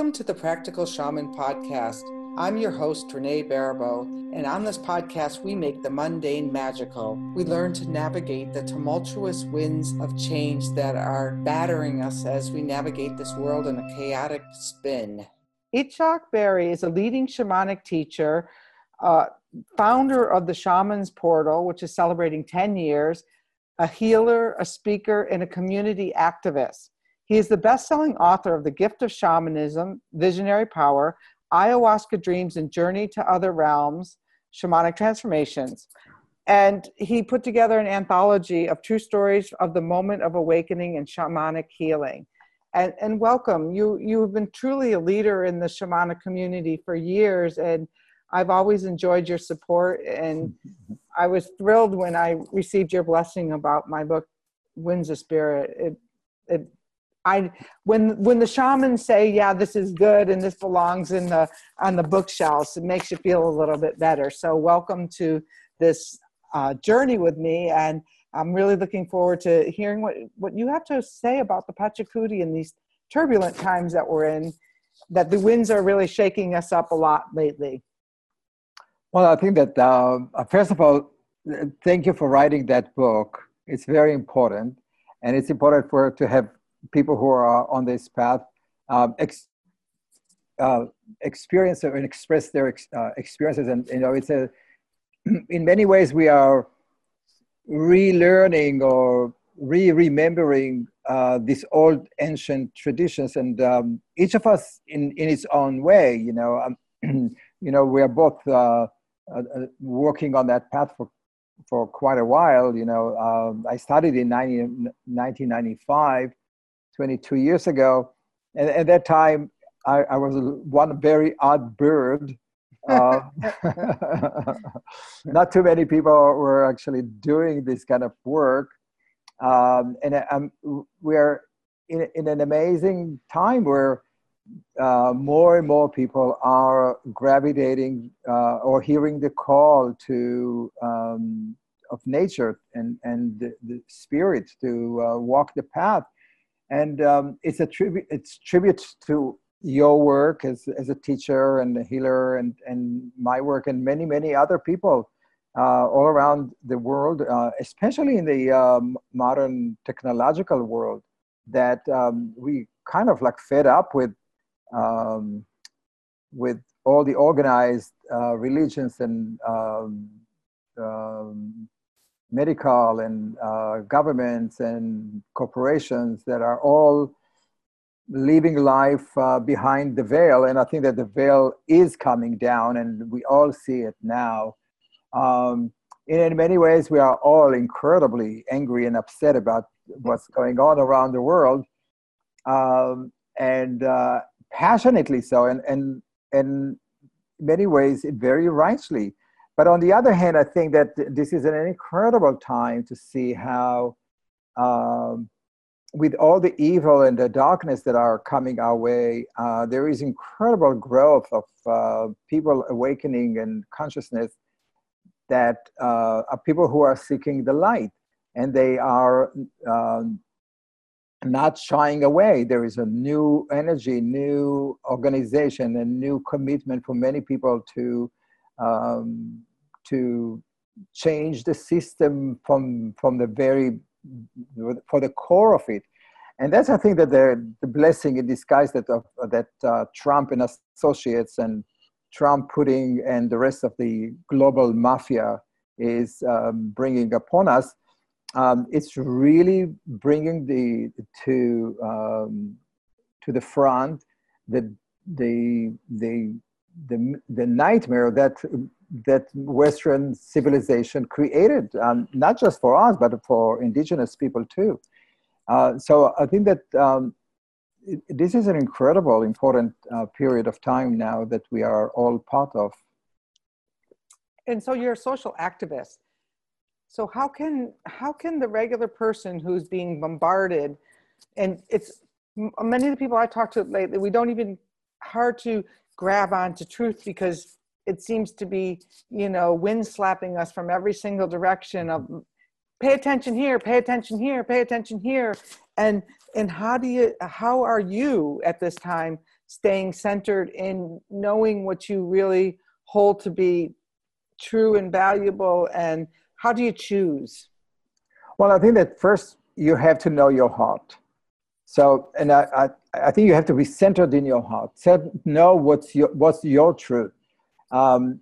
Welcome to the Practical Shaman Podcast. I'm your host, Renee Baribeau, and on this podcast, we make the mundane magical. We learn to navigate the tumultuous winds of change that are battering us as we navigate this world in a chaotic spin. Itzhak Beery is a leading shamanic teacher, uh, founder of the Shaman's Portal, which is celebrating 10 years, a healer, a speaker, and a community activist. He is the best selling author of The Gift of Shamanism, Visionary Power, Ayahuasca Dreams, and Journey to Other Realms, Shamanic Transformations. And he put together an anthology of true stories of the moment of awakening and shamanic healing. And, and welcome. You, you have been truly a leader in the shamanic community for years. And I've always enjoyed your support. And I was thrilled when I received your blessing about my book, Winds of Spirit. It, it I when when the shamans say, "Yeah, this is good and this belongs in the on the bookshelves," it makes you feel a little bit better. So, welcome to this uh, journey with me, and I'm really looking forward to hearing what what you have to say about the Pachacuti in these turbulent times that we're in. That the winds are really shaking us up a lot lately. Well, I think that uh, first of all, thank you for writing that book. It's very important, and it's important for to have people who are on this path um, ex, uh, experience and express their ex, uh, experiences. And you know, it's a in many ways we are relearning or re-remembering uh, these old ancient traditions, and um, each of us in in its own way. You know, um, you know, we are both uh, uh, uh, working on that path for for quite a while. You know, um, I started in 90, 1995 22 years ago. And at that time, I, I was one very odd bird. Uh, not too many people were actually doing this kind of work. Um, and um, we're in, in an amazing time where uh, more and more people are gravitating uh, or hearing the call to um, of nature and and the, the spirit to uh, walk the path and um, it's a tribute it's tribute to your work as, as a teacher and a healer and, and my work and many many other people uh, all around the world uh, especially in the um, modern technological world that um, we kind of like fed up with um, with all the organized uh, religions and um, um, medical and uh, governments and corporations that are all leaving life uh, behind the veil. And I think that the veil is coming down, and we all see it now. Um, in many ways, we are all incredibly angry and upset about what's going on around the world, um, and uh, passionately so, and and and many ways very rightly. But on the other hand, I think that this is an incredible time to see how, um, with all the evil and the darkness that are coming our way, uh, there is incredible growth of uh, people awakening and consciousness that uh, are people who are seeking the light and they are um, not shying away. There is a new energy, new organization, and new commitment for many people to um, to change the system from from the very for the core of it. And that's i think that the, the blessing in disguise that of, that uh, trump and associates and trump Putin and the rest of the global mafia is um, bringing upon us um, it's really bringing the to um, to the front the the the the, the nightmare that that Western civilization created, um, not just for us, but for indigenous people too. Uh, so I think that um, it, this is an incredible, important uh, period of time now that we are all part of. And so you're a social activist. So how can how can the regular person who's being bombarded, and it's many of the people I talk to lately, we don't even hard to grab onto truth because it seems to be you know wind slapping us from every single direction of pay attention here pay attention here pay attention here. And and how do you how are you at this time staying centered in knowing what you really hold to be true and valuable? And how do you choose? Well i think that first you have to know your heart so and i i, I think you have to be centered in your heart. Know what's your what's your truth. Um,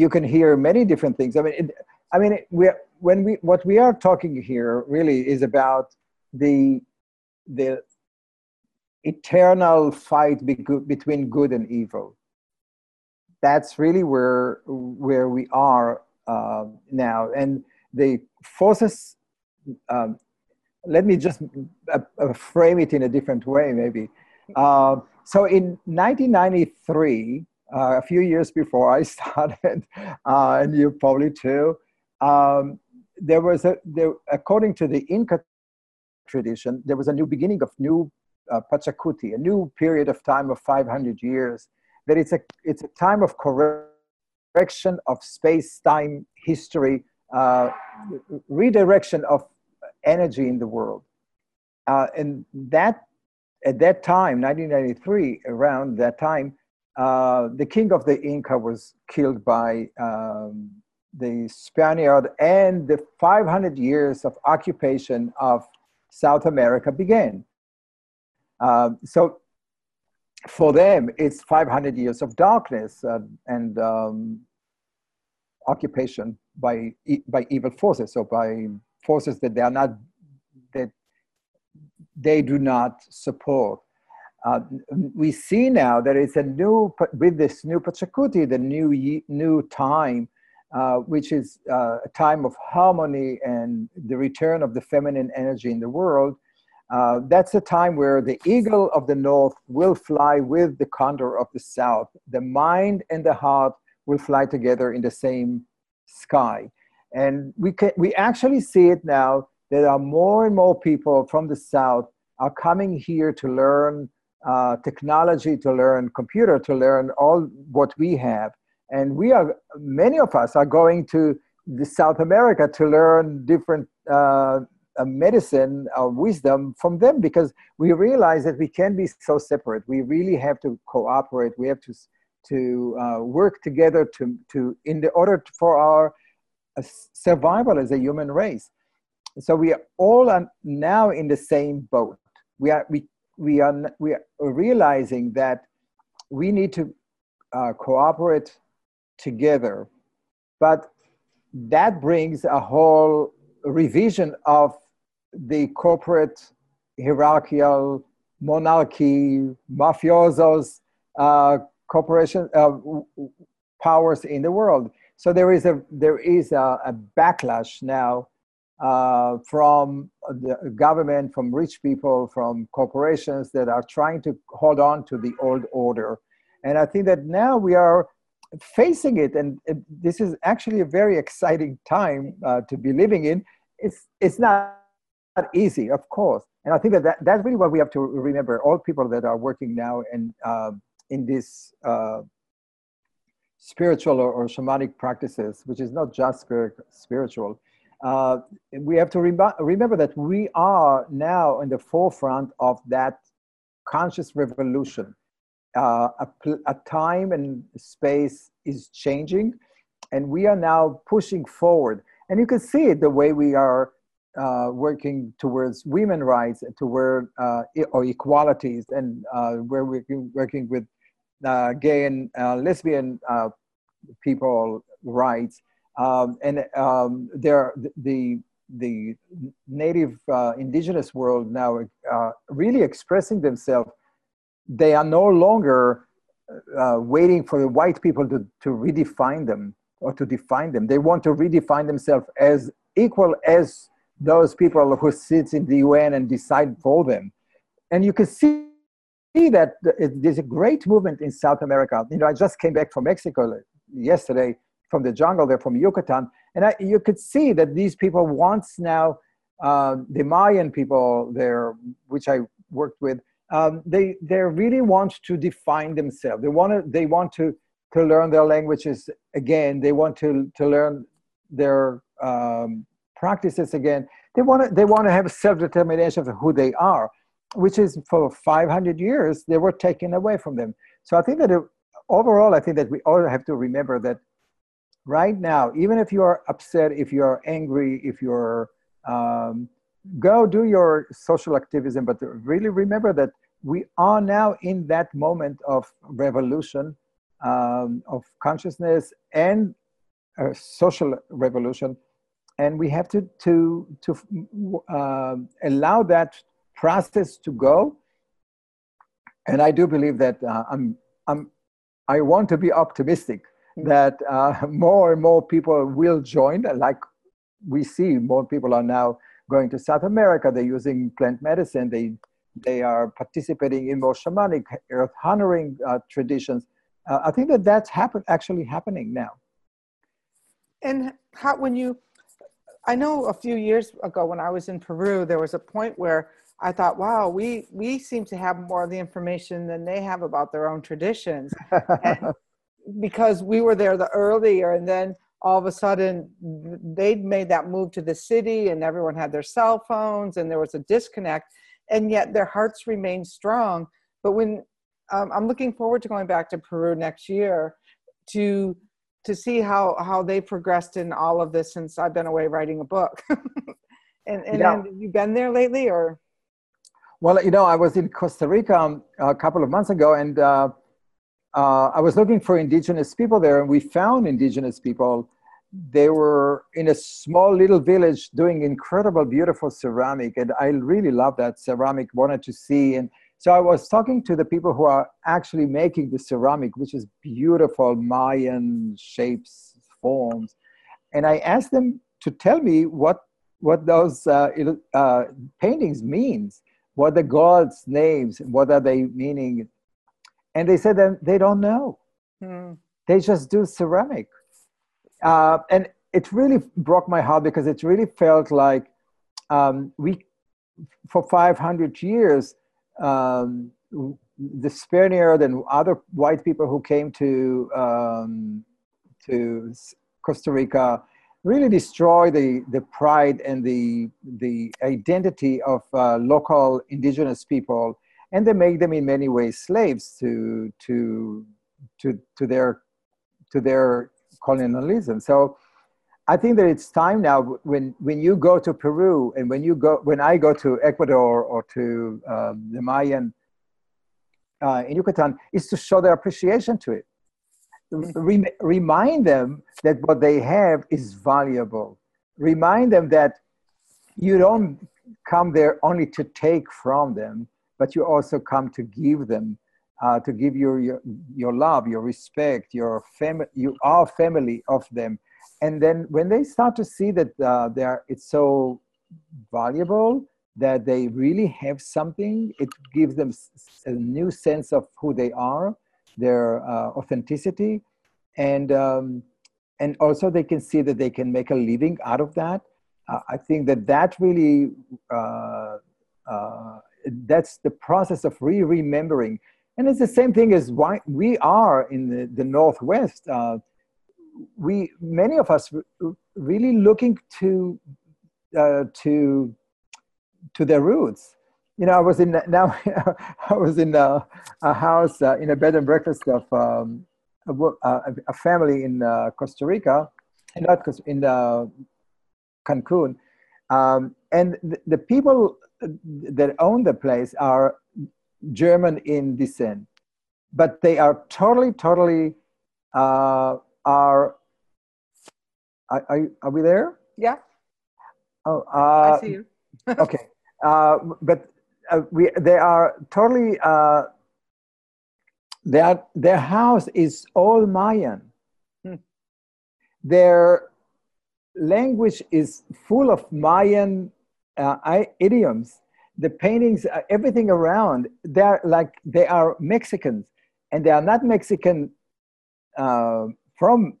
you can hear many different things. I mean it, i mean we when we what we are talking here really is about the the eternal fight be between good and evil. That's really where where we are uh, now. And the forces um, let me just uh, uh, frame it in a different way maybe. Uh, so in 1993 uh, a few years before i started uh, and you probably too um, there was a there, according to the inca tradition there was a new beginning of new pachacuti a new period of time of 500 years that it's a it's a time of correction of space time history uh, redirection of energy in the world. Uh, and that at that time 1993 around that time uh, the king of the inca was killed by um, the spaniard and the 500 years of occupation of south america began. Um, so for them, it's 500 years of darkness uh, and um, occupation by by evil forces, so by forces that they are not that they do not support. Uh, we see now that it's a new with this new Pachacuti, the new new time, uh, which is uh, a time of harmony and the return of the feminine energy in the world. Uh, that's a time where the eagle of the north will fly with the condor of the south. The mind and the heart will fly together in the same sky. And we, can, we actually see it now. There are more and more people from the south are coming here to learn uh, technology, to learn computer, to learn all what we have. And we are, many of us are going to the South America to learn different uh, medicine, a wisdom from them because we realize that we can't be so separate. We really have to cooperate. We have to to uh, work together to to in the order for our uh, survival as a human race. So we are all now in the same boat. We are we we are we are realizing that we need to uh, cooperate together, but that brings a whole revision of the corporate hierarchical monarchy, mafiosos, uh, corporation uh, powers in the world. So there is a there is a, a backlash now uh, from the government, from rich people, from corporations that are trying to hold on to the old order. And I think that now we are facing it, and it, this is actually a very exciting time uh, to be living in. It's it's not easy, of course. And I think that, that that's really what we have to remember. All people that are working now and uh, in this uh, spiritual or, or, shamanic practices, which is not just spirit, spiritual, uh, we have to rem- remember that we are now in the forefront of that conscious revolution. Uh, a, pl- a time and space is changing, and we are now pushing forward. And you can see it the way we are uh, working towards women rights, toward uh, or equalities, and uh, where we're working with uh, gay and uh, lesbian uh, people rights, um, and um, there the the native indigenous world now really expressing themselves. They are no longer waiting for the white people to, to redefine them or to define them. They want to redefine themselves as equal as those people who sit in the UN and decide for them. And you can see that there's a great movement in South America. You know, I just came back from Mexico yesterday from the jungle there from Yucatan, and I, you could see that these people once now uh, the Mayan people there, which I worked with, um, they they really want to define themselves. They want to they want to to learn their languages again. They want to to learn their um, practices again. They want to they want to have self determination of who they are. Which is for 500 years, they were taken away from them. So I think that it, overall, I think that we all have to remember that right now, even if you are upset, if you are angry, if you're um, go do your social activism, but really remember that we are now in that moment of revolution, um, of consciousness and uh, social revolution, and we have to to to uh, allow that process to go. And I do believe that uh, I'm I'm I want to be optimistic mm-hmm. that uh, more and more people will join, like we see more people are now going to South America. They're using plant medicine. They they are participating in more shamanic, earth honoring uh, traditions. Uh, I think that that's happen actually happening now. And how when you, I know a few years ago when I was in Peru, there was a point where I thought, wow, we we seem to have more of the information than they have about their own traditions, because we were there the earlier, and then all of a sudden they'd made that move to the city and everyone had their cell phones and there was a disconnect and yet their hearts remain strong. But when um, i'm looking forward to going back to peru next year to to see how how they progressed in all of this since i've been away writing a book. And and, yeah. and you been there lately or well you know i was in costa rica um, a couple of months ago and uh, uh, I was looking for indigenous people there, and we found indigenous people. They were in a small little village doing incredible, beautiful ceramic, and I really love that ceramic. Wanted to see, and so I was talking to the people who are actually making the ceramic, which is beautiful Mayan shapes, forms, and I asked them to tell me what what those uh, uh, paintings means, what are the gods' names, what are they meaning and they said that they don't know. Hmm. They just do ceramic. Uh, and it really broke my heart because it really felt like um, we, for 500 years, um, the Spaniard and other white people who came to um, to Costa Rica really destroy the, the pride and the, the identity of uh, local indigenous people and they make them in many ways slaves to to to to their to their colonialism. So I think that it's time now when when you go to Peru and when you go when I go to Ecuador or to um, the Mayan uh, in Yucatan is to show their appreciation to it. Rem- remind them that what they have is valuable. Remind them that you don't come there only to take from them, but you also come to give them, uh, to give your, your, your love, your respect, your family, you are family of them. And then when they start to see that uh, they are, it's so valuable, that they really have something, it gives them a new sense of who they are, their uh, authenticity, and um, and also they can see that they can make a living out of that. Uh, I think that that really uh, uh, that's the process of re-remembering. And it's the same thing as why we are in the, the northwest. Uh, we many of us really looking to to to their roots you know i was in now i was in a, a house uh, in a bed and breakfast of um, a, a, family in uh, costa rica not in uh, cancun um, and the, the people that own the place are German in descent, but they are totally, totally uh, are. Are, are we there? Yeah. Oh, uh, I see you. okay, uh, but uh, we they are totally. Uh, their their house is all Mayan. Hmm. Their language is full of Mayan uh, I, idioms, the paintings, uh, everything around, they're like they are Mexicans, and they are not Mexican uh, from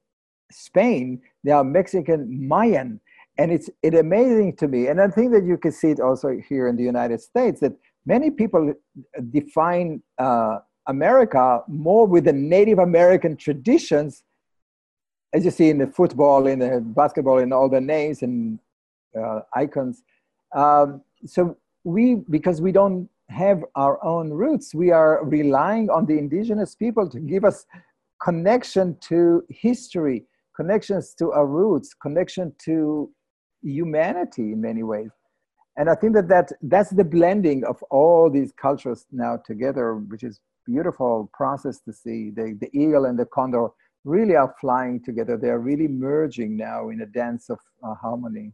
Spain. They are Mexican Mayan, and it's it amazing to me. And I think that you can see it also here in the United States that many people define uh, America more with the Native American traditions, as you see in the football, in the basketball, in all the names and uh, icons um, so we, because we don't have our own roots. We are relying on the indigenous people to give us connection to history, connections to our roots, connection to humanity in many ways. And I think that, that that's the blending of all these cultures now together, which is beautiful process to see. The, the eagle and the condor really are flying together. They're really merging now in a dance of uh, harmony.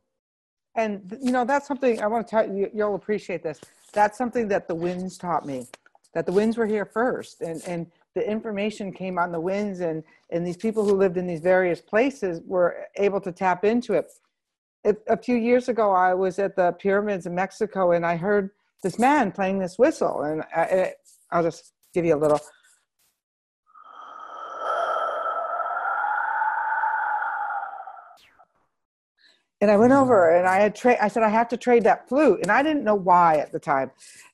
And you know that's something I want to tell you. You'll appreciate this. That's something that the winds taught me. That the winds were here first, and and the information came on the winds, and and these people who lived in these various places were able to tap into it. A few years ago, I was at the pyramids in Mexico, and I heard this man playing this whistle, and I, I'll just give you a little. And I went over and I had trade. I said I have to trade that flute, and I didn't know why at the time.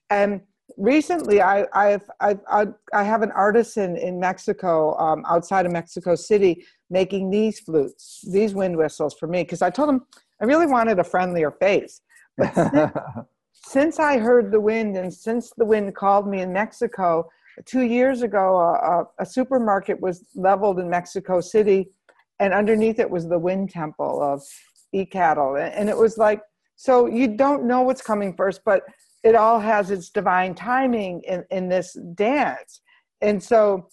And recently, I I've, I've, i I have an artisan in Mexico, um, outside of Mexico City, making these flutes, these wind whistles for me, because I told him I really wanted a friendlier face. But since, since, I heard the wind, and since the wind called me in Mexico two years ago, a, a supermarket was leveled in Mexico City, and underneath it was the wind temple of Ehecatl and it was like so you don't know what's coming first but it all has its divine timing in, in this dance and so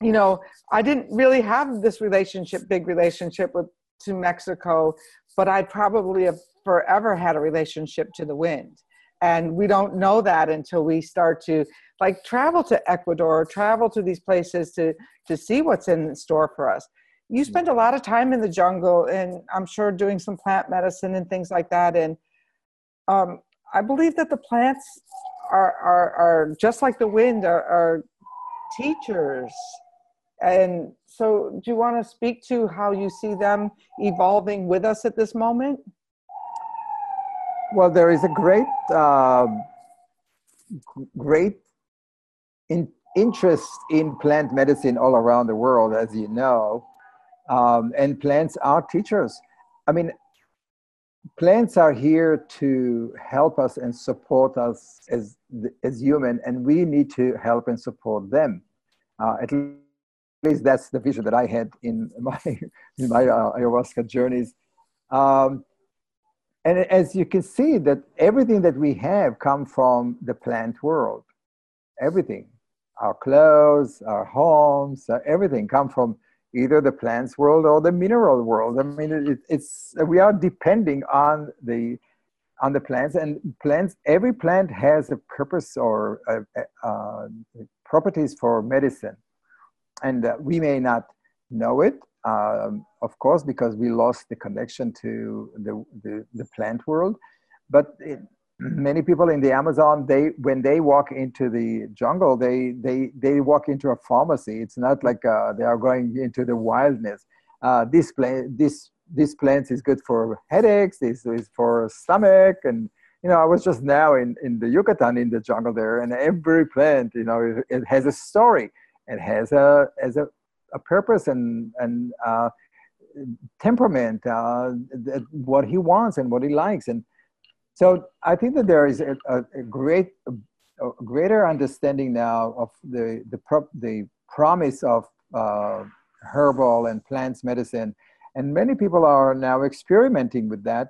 you know i didn't really have this relationship big relationship with to mexico but i probably have forever had a relationship to the wind. And we don't know that until we start to like travel to ecuador travel to these places to to see what's in store for us. You spend a lot of time in the jungle and i'm sure doing some plant medicine and things like that. And um, i believe that the plants are, are, are just like the wind are, are teachers and so do you want to speak to how you see them evolving with us at this moment well there is a great um, great in, interest in plant medicine all around the world as you know um, and plants are teachers. I mean, plants are here to help us and support us as as human, and we need to help and support them. Uh, at least that's the vision that I had in my in my uh, ayahuasca journeys. Um, and as you can see, that everything that we have come from the plant world. Everything, our clothes, our homes, uh, everything come from either the plants world or the mineral world. I mean, it, it's we are depending on the on the plants and plants. Every plant has a purpose or uh, properties for medicine, and uh, we may not know it, um, of course, because we lost the connection to the the, the plant world. But it, many people in the Amazon, they when they walk into the jungle, they they they walk into a pharmacy. It's not like uh, they are going into the wildness. Uh, this plant, this this plant is good for headaches. This is for stomach, and you know, I was just now in in the Yucatan in the jungle there, and every plant, you know, it, it has a story. It has a has a, a purpose and and uh, temperament, uh, what he wants and what he likes, and so I think that there is a, a great, a greater understanding now of the the, pro, the promise of uh, herbal and plants medicine, and many people are now experimenting with that.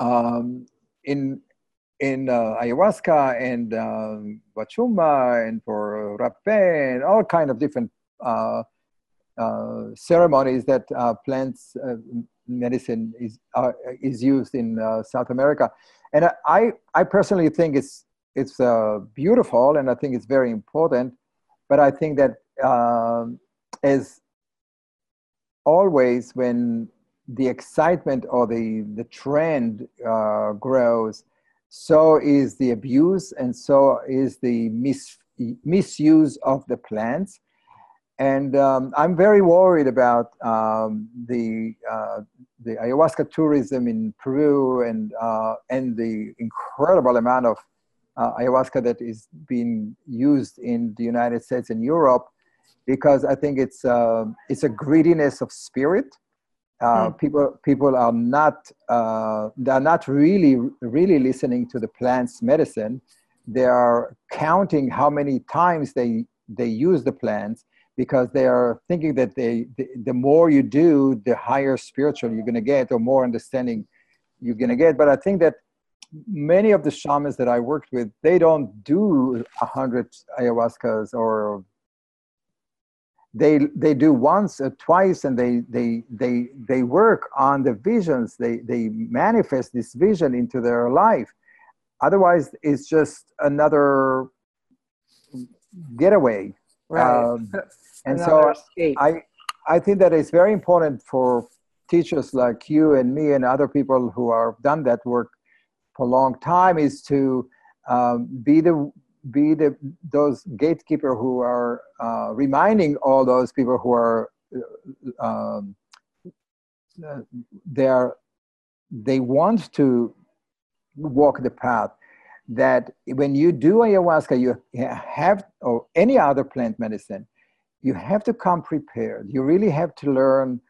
Um, in in uh, ayahuasca and um, wachuma and for rapé and all kind of different uh, uh, ceremonies that uh, plants uh, medicine is uh, is used in South America, and I I personally think it's it's beautiful and I think it's very important, but I think that um, as always when the excitement or the the trend grows, so is the abuse and so is the mis- misuse of the plants and um, I'm very worried about um, the uh, the ayahuasca tourism in Peru and uh, and the incredible amount of uh, ayahuasca that is being used in the United States and Europe, because I think it's uh, it's a greediness of spirit. Mm. People people are not uh, they're not really really listening to the plant's medicine, they are counting how many times they they use the plants because they are thinking that they the, the more you do the higher spiritual you're going to get or more understanding you're going to get but i think that many of the shamans that i worked with they don't do a hundred ayahuascas or they they do once or twice and they they they they work on the visions. They they manifest this vision into their life. Otherwise it's just another getaway. Right. Um, and so escape. i i think that it's very important for teachers like you and me and other people who have done that work for a long time is to um, be the be the those gatekeeper who are uh, reminding all those people who are uh, um, they are they want to walk the path that when you do ayahuasca you have or any other plant medicine you have to come prepared. You really have to learn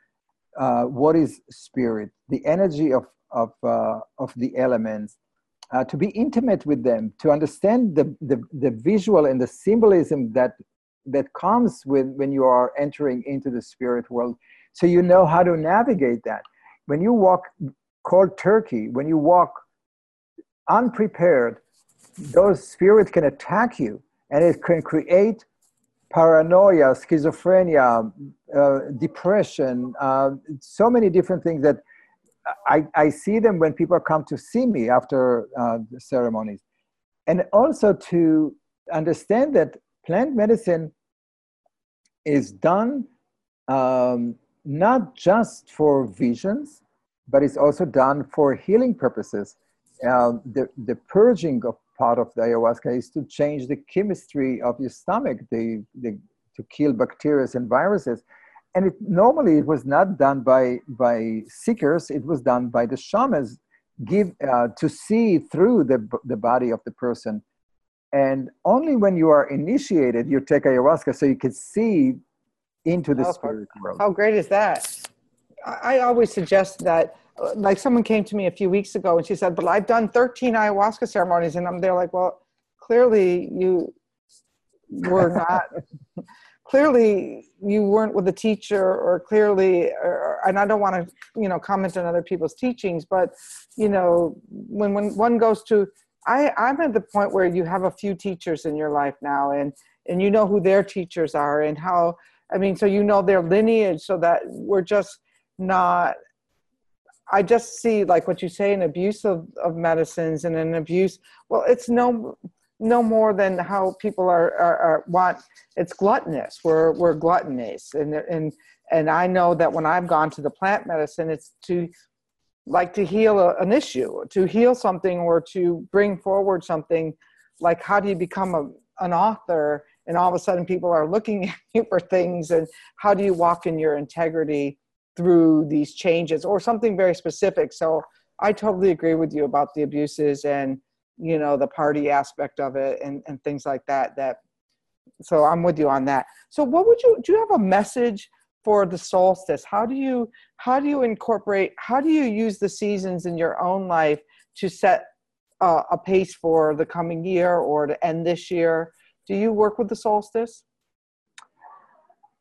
uh, what is spirit the energy of of uh, of the elements uh, to be intimate with them, to understand the, the, the visual and the symbolism that, that comes with when you are entering into the spirit world. So you know how to navigate that. When you walk cold turkey, when you walk unprepared, those spirits can attack you and it can create paranoia, schizophrenia, uh, depression, uh, so many different things that I, I see them when people come to see me after uh, the ceremonies. And also to understand that plant medicine is done um, not just for visions, but it's also done for healing purposes. Uh, the, the purging of part of the ayahuasca is to change the chemistry of your stomach, the, the, to kill bacteria and viruses and it normally it was not done by by seekers it was done by the shamans give uh, to see through the, the body of the person. And only when you are initiated you take ayahuasca so you can see into the oh, spirit world. how great is that? I, always suggest that like someone came to me a few weeks ago and she said but i've done 13 ayahuasca ceremonies. And i'm there like well clearly you were not clearly you weren't with a teacher or clearly or, and i don't want to you know comment on other people's teachings but you know when when one goes to i i'm at the point where you have a few teachers in your life now and and you know who their teachers are and how i mean so you know their lineage so that we're just not i just see like what you say an abuse of, of medicines and an abuse well it's no no more than how people are, are, are, want it's gluttonous. We're we're gluttonous. And and and i know that when i've gone to the plant medicine it's to like to heal a, an issue to heal something or to bring forward something. Like how do you become a, an author and all of a sudden people are looking at you for things? And how do you walk in your integrity through these changes or something very specific? So i totally agree with you about the abuses and you know the party aspect of it and, and things like that that so i'm with you on that. So what would you do you have a message for the solstice? How do you how do you incorporate how do you use the seasons in your own life to set uh, a pace for the coming year or to end this year? Do you work with the solstice?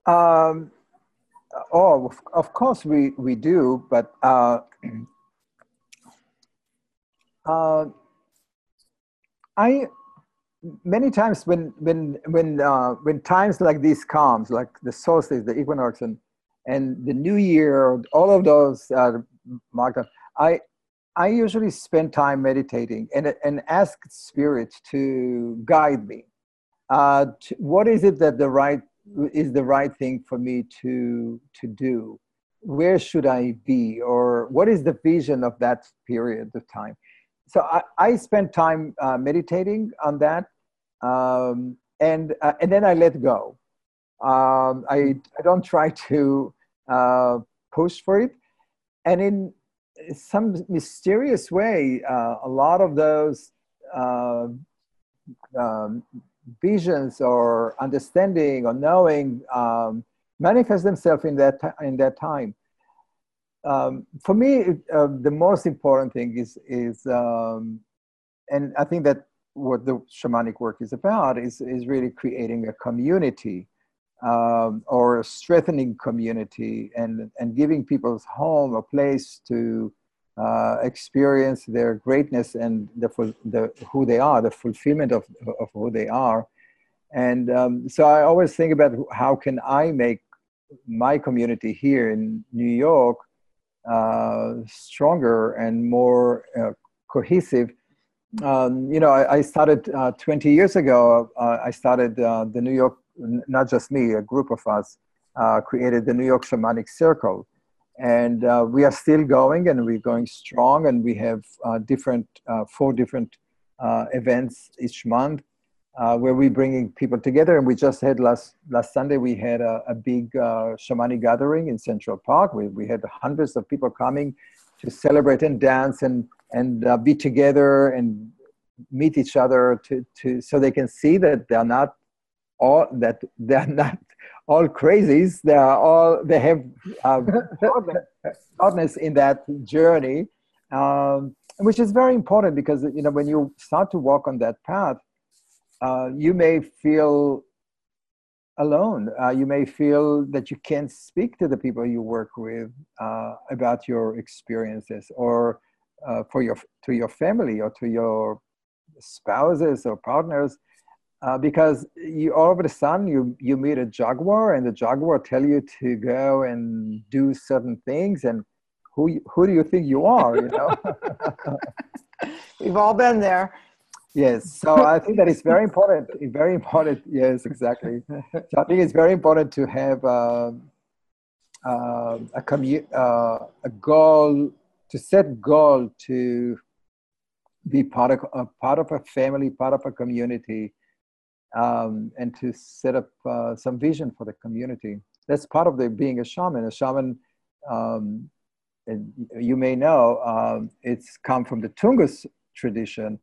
Um, oh of course we we do but uh, uh, I many times when when when uh, when times like this comes, like the solstice, the equinox, and and the new year, all of those uh, marked up, I I usually spend time meditating and and ask spirit to guide me. Uh, to, what is it that the right is the right thing for me to to do? Where should I be, or what is the vision of that period of time? So I, I spent time uh, meditating on that, um, and uh, and then I let go. Um, I I don't try to uh, push for it, and in some mysterious way, uh, a lot of those uh, um, visions or understanding or knowing um, manifest themselves in that in that time um, for me, uh, the most important thing is is, um, and I think that what the shamanic work is about is, is really creating a community um, or strengthening community and, and giving people's home a place to uh, experience their greatness and the, the, who they are, the fulfillment of, of who they are. And um, so I always think about how can I make my community here in New York stronger and more uh, cohesive. Um, you know, I, I started uh, 20 years ago. Uh, I started uh, the New York not just me, a group of us, uh, created the New York Shamanic Circle. And uh, we are still going and we're going strong and we have uh, different, uh, four different uh, events each month uh, where we're bringing people together. And we just had last, last Sunday, we had a, a big shamanic gathering in Central Park. We, we had hundreds of people coming to celebrate and dance and, and be together and meet each other to, to, so they can see that they're not all that they're not all crazies. They are all they have uh, in that journey, um, which is very important because you know when you start to walk on that path, uh, you may feel alone. Uh, you may feel that you can't speak to the people you work with uh, about your experiences, or uh, for your to your family or to your spouses or partners uh, because you all of a sudden you you meet a jaguar and the jaguar tell you to go and do certain things and who who do you think you are you know we've all been there yes so i think that is very important very important yes exactly so i think it's very important to have uh, uh, a commu- uh, a goal to set goal to be part of a part of a family part of a community um, and to set up uh, some vision for the community. That's part of the being a shaman. A shaman, um, you may know, um, it's come from the Tungus tradition.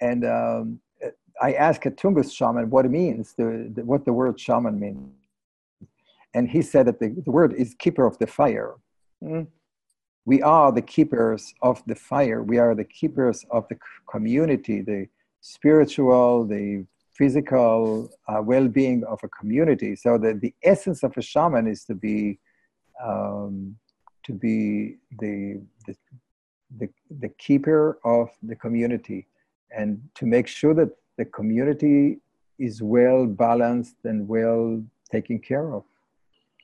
And um, I asked a Tungus shaman what it means, the, the, what the word shaman means. And he said that the, the word is keeper of the fire. Mm. We are the keepers of the fire. We are the keepers of the community, the, spiritual, the physical uh, well-being of a community. So the, the essence of a shaman is to be um, to be the, the, the the keeper of the community and to make sure that the community is well balanced and well taken care of.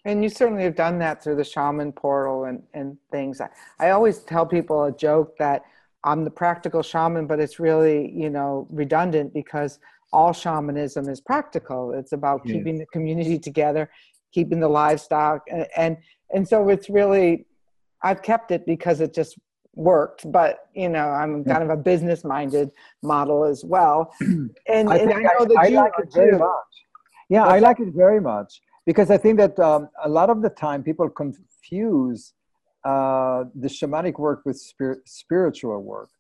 And you certainly have done that through the shaman portal and, and things. I, I always tell people a joke that I'm the practical shaman, but it's really, you know, redundant because all shamanism is practical. It's about yeah. keeping the community together, keeping the livestock, and, and and so it's really, I've kept it because it just worked. But you know, I'm kind of a business minded model as well, and I, and I know that I, you like it very much. Yeah, I like it very much because I think that um, a lot of the time people confuse uh, the shamanic work with spirit, spiritual work.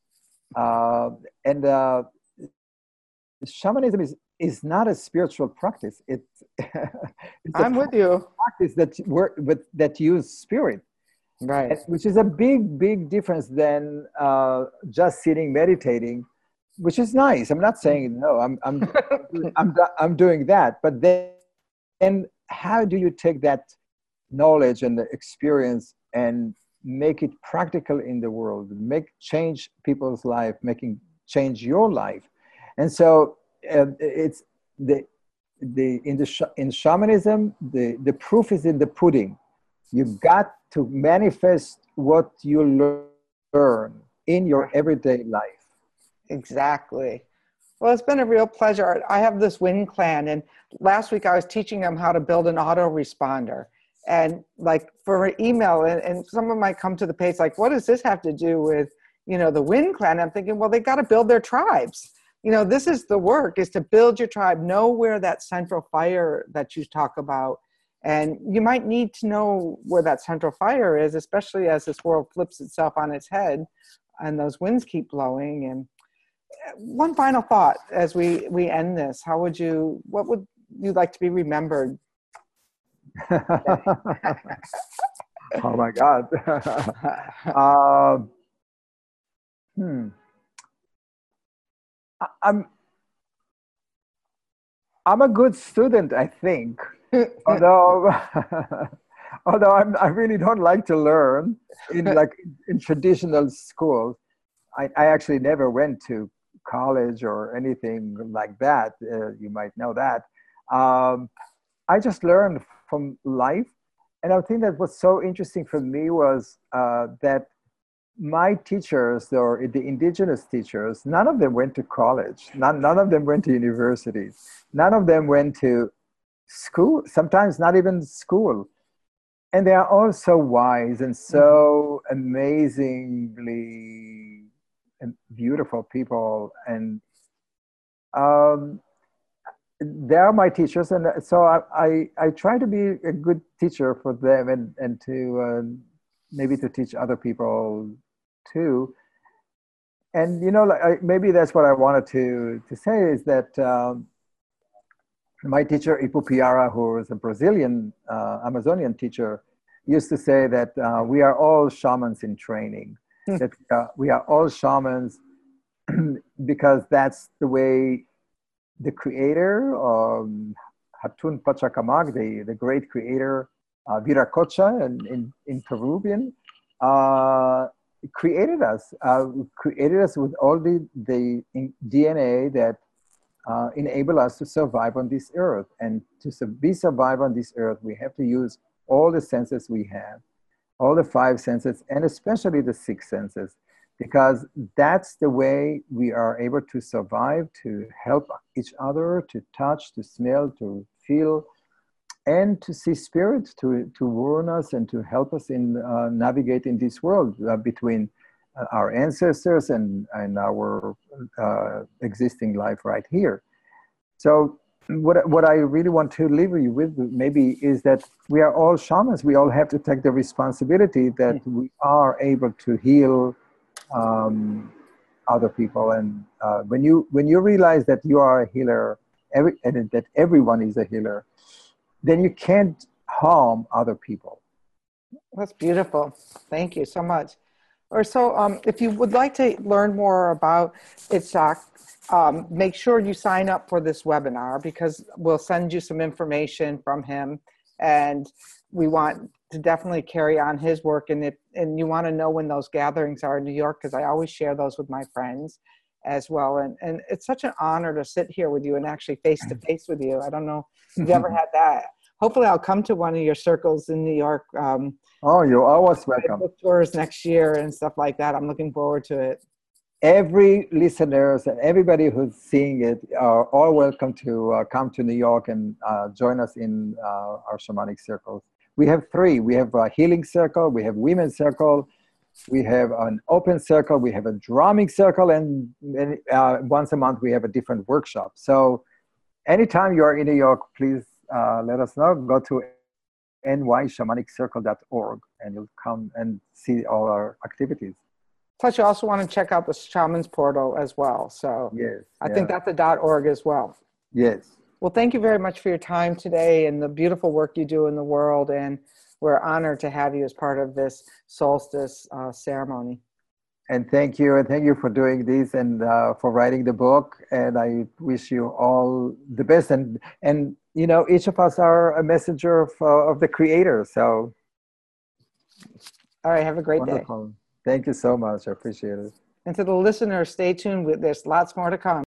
Uh, and uh, shamanism is, is not a spiritual practice. It's, it's I'm with you. Practice that work with that use spirit, right? Which is a big, big difference than uh, just sitting meditating, which is nice. I'm not saying no. I'm I'm I'm, I'm doing that, but then, then how do you take that knowledge and the experience and make it practical in the world make change people's life making change your life and so uh, it's the the in the in shamanism the the proof is in the pudding you got to manifest what you learn in your everyday life. Exactly. Well it's been a real pleasure. I have this wind clan and last week i was teaching them how to build an autoresponder. And like for email and, and someone might come to the page like what does this have to do with you know the wind clan? I'm thinking well they got to build their tribes. You know this is the work is to build your tribe. Know where that central fire that you talk about and you might need to know where that central fire is especially as this world flips itself on its head and those winds keep blowing and uh, one final thought as we we end this how would you what would you like to be remembered oh my God. uh, hmm. I'm I'm a good student, I think. although although I'm, i really don't like to learn in like in traditional schools. I, I actually never went to college or anything like that. Uh, you might know that. Um, I just learned from life, and I think that was so interesting for me was uh, that my teachers or the indigenous teachers none of them went to college none, none of them went to universities none of them went to school sometimes not even school. And they are all so wise and so amazingly beautiful people. And um, they are my teachers. And so I, I, I try to be a good teacher for them and and to uh, maybe to teach other people too. And you know, like, maybe that's what I wanted to to say is that um, my teacher Ipu Piara, who was a Brazilian uh, Amazonian teacher, used to say that uh, we are all shamans in training. Hmm. that uh, we are all shamans because that's the way the creator, um, Hatun Pachacamac, the, the great creator, uh, Viracocha in, in, in Peruvian, uh, created us, uh, created us with all the, the DNA that uh, enable us to survive on this earth. And to be survive on this earth, we have to use all the senses we have, all the five senses, and especially the six senses, because that's the way we are able to survive, to help each other, to touch, to smell, to feel, and to see spirits to, to warn us and to help us in uh, navigating this world uh, between our ancestors and, and our uh, existing life right here. So what, what I really want to leave you with maybe is that we are all shamans. We all have to take the responsibility that mm. we are able to heal um, other people. And uh, when you when you realize that you are a healer, every, and that everyone is a healer, then you can't harm other people. That's beautiful. Thank you so much. Or so, um, if you would like to learn more about Itzhak, um, make sure you sign up for this webinar because we'll send you some information from him, and we want to definitely carry on his work. And and you want to know when those gatherings are in New York, because I always share those with my friends as well. And and it's such an honor to sit here with you and actually face to face with you. I don't know if you've ever had that. Hopefully, I'll come to one of your circles in New York. Um, oh, you're always welcome. Book tours next year and stuff like that. I'm looking forward to it. Every listeners and everybody who's seeing it are all welcome to uh, come to New York and uh, join us in uh, our shamanic circles. We have three. We have a healing circle. We have women's circle we have an open circle, we have a drumming circle, and, and uh, once a month we have a different workshop. So anytime you are in New York, please uh, let us know. Go to nyshamaniccircle.org and you'll come and see all our activities. Plus, you also want to check out the Shaman's Portal as well. So yes, I yeah. think that's a .org as well. Yes. Well, thank you very much for your time today and the beautiful work you do in the world. And we're honored to have you as part of this solstice uh, ceremony. And thank you, and thank you for doing this and uh, for writing the book. And I wish you all the best. And and you know, each of us are a messenger of uh, of the Creator. So, all right, have a great wonderful. day. Thank you so much. I appreciate it. And to the listeners, stay tuned. There's lots more to come.